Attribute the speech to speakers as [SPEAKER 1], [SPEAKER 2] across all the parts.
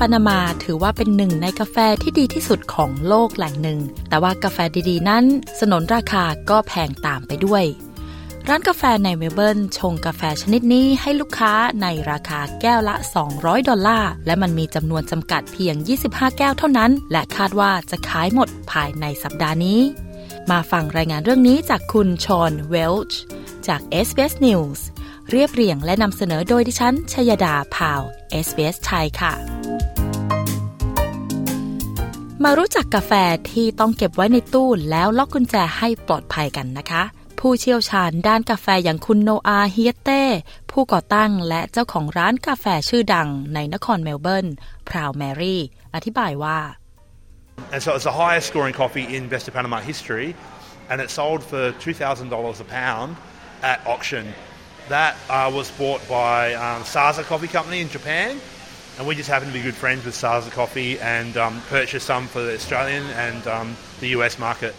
[SPEAKER 1] ปานามาถือว่าเป็นหนึ่งในกาแฟที่ดีที่สุดของโลกแหล่งหนึ่ง แต่ว่ากาแฟดีๆ นั้น สนนราคาก็แพงตามไปด้วย ร้านกาแฟในเมลเบิร์นชงกาแฟชนิดนี้ให้ลูกค้าในราคาแก้วละ 200 ดอลลาร์ และมันมีจำนวนจำกัดเพียง 25 แก้วเท่านั้น และคาดว่าจะขายหมดภายในสัปดาห์นี้ มาฟังรายงานเรื่องนี้จากคุณชอนเวลช์จาก SBS News เรียบเรียงและนำเสนอโดยดิฉันชยดาพาว SBS ไทยค่ะ มารู้จักกาแฟที่ต้องเก็บไว้ในตู้แล้วล็อกกุญแจให้ปลอดภัยกันนะคะ ผู้เชี่ยวชาญด้านกาแฟอย่างคุณโนอาเฮียเต้ ผู้ก่อตั้งและเจ้าของร้านกาแฟชื่อดังในนครเมลเบิร์นพราวแมรี่ อธิบายว่า
[SPEAKER 2] And so it's the highest scoring coffee in Best of Panama history, and it sold for $2,000 a pound at auction. That uh, was bought by um, Sasa Coffee Company in Japan, and we just happen to be good friends with Sasa Coffee and um, purchased some for the Australian and um, the US market.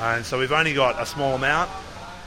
[SPEAKER 2] And so we've only got a small amount.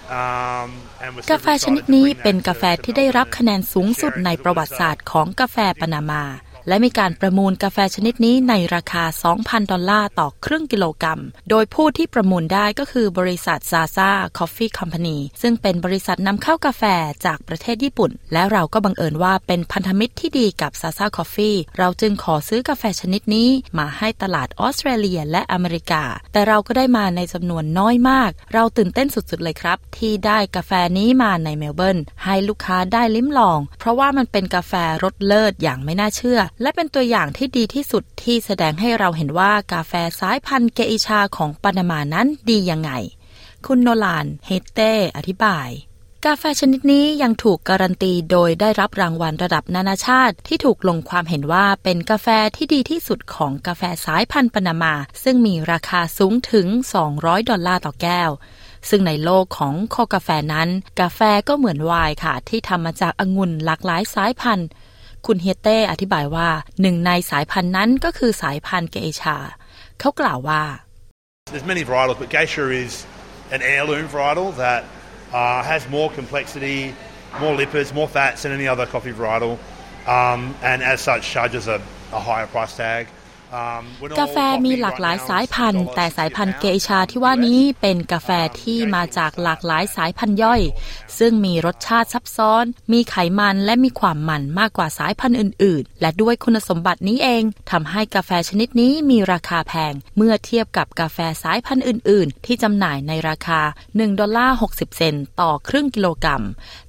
[SPEAKER 2] Um, and we're
[SPEAKER 1] กาแฟชนิดนี้เป็นกาแฟที่ได้รับคะแนนสูงสุดในประวัติศาสตร์ของกาแฟปานามา และมีการประมูลกาแฟชนิดนี้ในราคา 2,000 ดอลลาร์ต่อครึ่งกิโลกรัม โดยผู้ที่ประมูลได้ก็คือบริษัท Zaza Coffee Company ซึ่งเป็นบริษัทนำเข้ากาแฟจากประเทศญี่ปุ่น และเราก็บังเอิญว่าเป็นพันธมิตรที่ดีกับ Zaza Coffee เราจึงขอซื้อกาแฟชนิดนี้มาให้ตลาดออสเตรเลียและอเมริกา แต่เราก็ได้มาในจำนวนน้อยมาก เราตื่นเต้นสุดๆเลยครับ ที่ได้กาแฟนี้มาในเมลเบิร์นให้ลูกค้าได้ลิ้มลอง เพราะว่ามันเป็นกาแฟรสเลิศอย่างไม่น่าเชื่อและเป็นตัวอย่างที่ดีที่สุดที่แสดงให้เราเห็นว่ากาแฟสายพันธุ์เกอิชาของปานามานั้นดียังไง คุณโนลานเฮเต้อธิบาย กาแฟชนิดนี้ยังถูกการันตีโดยได้รับรางวัลระดับนานาชาติที่ถูกลงความเห็นว่าเป็นกาแฟที่ดีที่สุดของกาแฟสายพันธุ์ปานามา ซึ่งมีราคาสูงถึง 200 ดอลลาร์ต่อแก้วซึ่งในโลกของคอกาแฟนั้น กาแฟก็เหมือนไวน์ค่ะ ที่ทำมาจากองุ่นหลากหลายสายพันธุ์ คุณเฮเต้อธิบายว่าหนึ่งในสายพันธุ์นั้นก็คือสายพันธุ์เกชา เขากล่าวว่า
[SPEAKER 2] There's many varietals, but Geisha is an heirloom varietal that uh, has more complexity, more lipids, more fats than any other coffee varietal, um, and as such charges a, a higher price tag. Um, we're not
[SPEAKER 1] กา
[SPEAKER 2] all
[SPEAKER 1] แฟ
[SPEAKER 2] coffee
[SPEAKER 1] มีหลากหลาย
[SPEAKER 2] right now
[SPEAKER 1] สาย
[SPEAKER 2] is
[SPEAKER 1] พันธุ์
[SPEAKER 2] $6
[SPEAKER 1] แต่สายพันธุ์
[SPEAKER 2] a
[SPEAKER 1] เก
[SPEAKER 2] pound.
[SPEAKER 1] อิชาที่ว่านี้เป็นกาแฟที่มาจากหลากหลายสายพันธุ์ย่อย ซึ่งมีรสชาติซับซ้อน มีไขมันและมีความมันมากกว่าสายพันธุ์อื่น ๆ และด้วยคุณสมบัตินี้เองทำให้กาแฟชนิดนี้มีราคาแพง เมื่อเทียบกับกาแฟสายพันธุ์อื่น ๆ ที่จำหน่ายในราคา1ดอลลาร์60 เซนต์ต่อครึ่งกิโลกรัม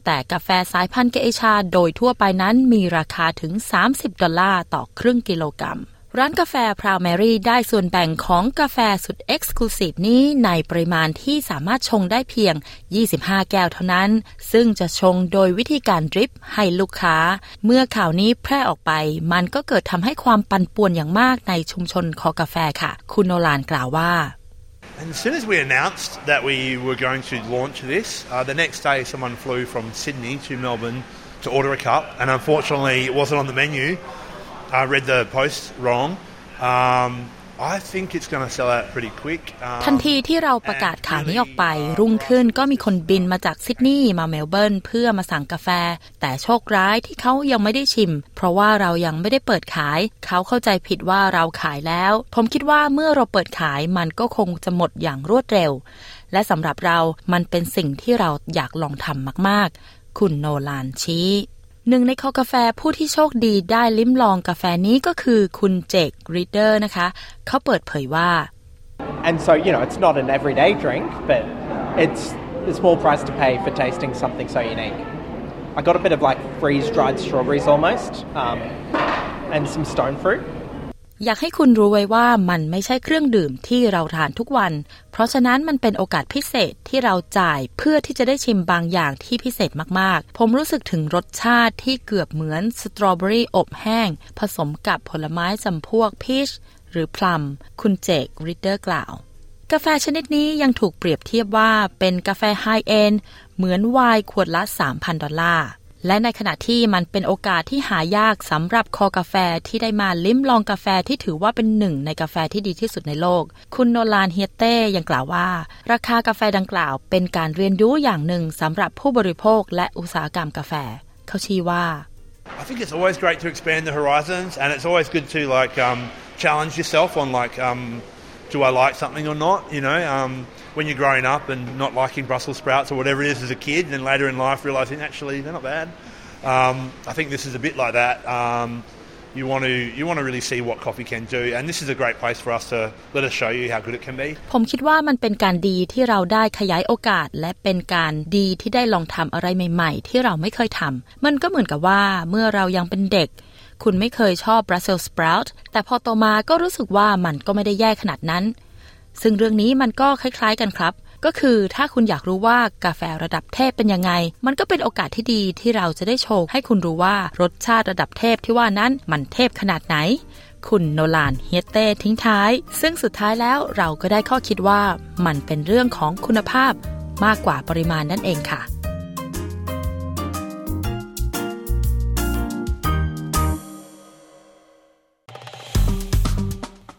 [SPEAKER 1] แต่กาแฟสายพันธุ์เกอิชา โดยทั่วไปนั้นมีราคาถึง 30 ดอลลาร์ต่อครึ่งกิโลกรัม ร้านกาแฟProud Mary ได้ส่วนแบ่งของกาแฟสุด exclusive นี้ในปริมาณที่สามารถชงได้เพียง 25 แก้วเท่านั้น ซึ่งจะชงโดยวิธีการดริปให้ลูกค้า เมื่อข่าวนี้แพร่ออกไป มันก็เกิดทำให้ความปั่นป่วนอย่างมากในชุมชนคอกาแฟค่ะ คุณโนลานกล่าวว่า
[SPEAKER 2] And as soon as we announced that we were going to launch this, uh, the next day someone flew from Sydney to Melbourne to order a cup, and unfortunately it wasn't on the menu. I read the post wrong. Um, I think it's going to sell out pretty quick. Um,
[SPEAKER 1] ทันทีที่เราประกาศข่าวนี้ออกไป รุ่งขึ้นก็มีคนบินมาจากซิดนีย์มาเมลเบิร์นเพื่อมาสั่งกาแฟ แต่โชคร้ายที่เขายังไม่ได้ชิม เพราะว่าเรายังไม่ได้เปิดขาย เขาเข้าใจผิดว่าเราขายแล้ว ผมคิดว่าเมื่อเราเปิดขายมันก็คงจะหมดอย่างรวดเร็ว และสำหรับเรามันเป็นสิ่งที่เราอยากลองทำมาก ๆ คุณโนลานชี้ หนึ่งในคอกาแฟผู้ที่โชคดีได้ลิ้มลองกาแฟนี้ก็คือคุณเจครีเดอร์นะคะ เขาเปิดเผยว่า
[SPEAKER 3] And so, you know, it's not an everyday drink, but it's a small price to pay for tasting something so unique. I got a bit of like freeze dried strawberries almost, um, and some stone fruit.
[SPEAKER 1] อยากให้คุณรู้ไว้ว่ามันไม่ใช่เครื่องดื่มที่เราทานทุกวัน เพราะฉะนั้นมันเป็นโอกาสพิเศษที่เราจ่ายเพื่อที่จะได้ชิมบางอย่างที่พิเศษมากๆ ผมรู้สึกถึงรสชาติที่เกือบเหมือนสตรอเบอรี่อบแห้ง ผสมกับผลไม้จำพวกพีชหรือพลัม คุณเจกริดเดอร์กล่าว กาแฟชนิดนี้ยังถูกเปรียบเทียบว่าเป็นกาแฟ high-end เหมือนไวน์ขวดละ 3,000 ดอลลาร์ และในขณะที่มันเป็นโอกาสที่หายากสำหรับคอกาแฟที่ได้มาลิ้มลองกาแฟที่ถือว่าเป็นหนึ่งในกาแฟที่ดีที่สุดในโลก คุณโนลานเฮียเต้ยังกล่าวว่า ราคากาแฟดังกล่าว เป็นการเรียนรู้อย่างหนึ่งสำหรับผู้บริโภคและอุตสาหกรรมกาแฟ เขาชี้ว่า
[SPEAKER 2] I think it's always great to expand the horizons, and it's always good to like um, challenge yourself on like, um, do I like something or not? You know, um, when you're growing up and not liking Brussels sprouts or whatever it is as a kid, and later in life realizing actually they're not bad. Um, I think this is a bit like that. Um, you want to you want to really see what coffee can do, and this is a great place for us to let us show you how good it can be.
[SPEAKER 1] ผมคิดว่ามันเป็นการดีที่เราได้ขยายโอกาส และเป็นการดีที่ได้ลองทำอะไรใหม่ ๆ ที่เราไม่เคยทำมันก็เหมือนกับว่าเมื่อเรายังเป็นเด็ก คุณไม่เคยชอบ Brussels sprout แต่พอโตมาก็รู้สึกว่ามันก็ไม่ได้แย่ขนาดนั้น ซึ่งเรื่องนี้มันก็คล้ายๆกันครับ ก็คือถ้าคุณอยากรู้ว่ากาแฟระดับเทพเป็นยังไง มันก็เป็นโอกาสที่ดีที่เราจะได้โชว์ให้คุณรู้ว่ารสชาติระดับเทพที่ว่านั้นมันเทพขนาดไหน คุณโนลานเฮียเต้ทิ้งท้าย ซึ่งสุดท้ายแล้วเราก็ได้ข้อคิดว่ามันเป็นเรื่องของคุณภาพมากกว่าปริมาณนั่นเองค่ะ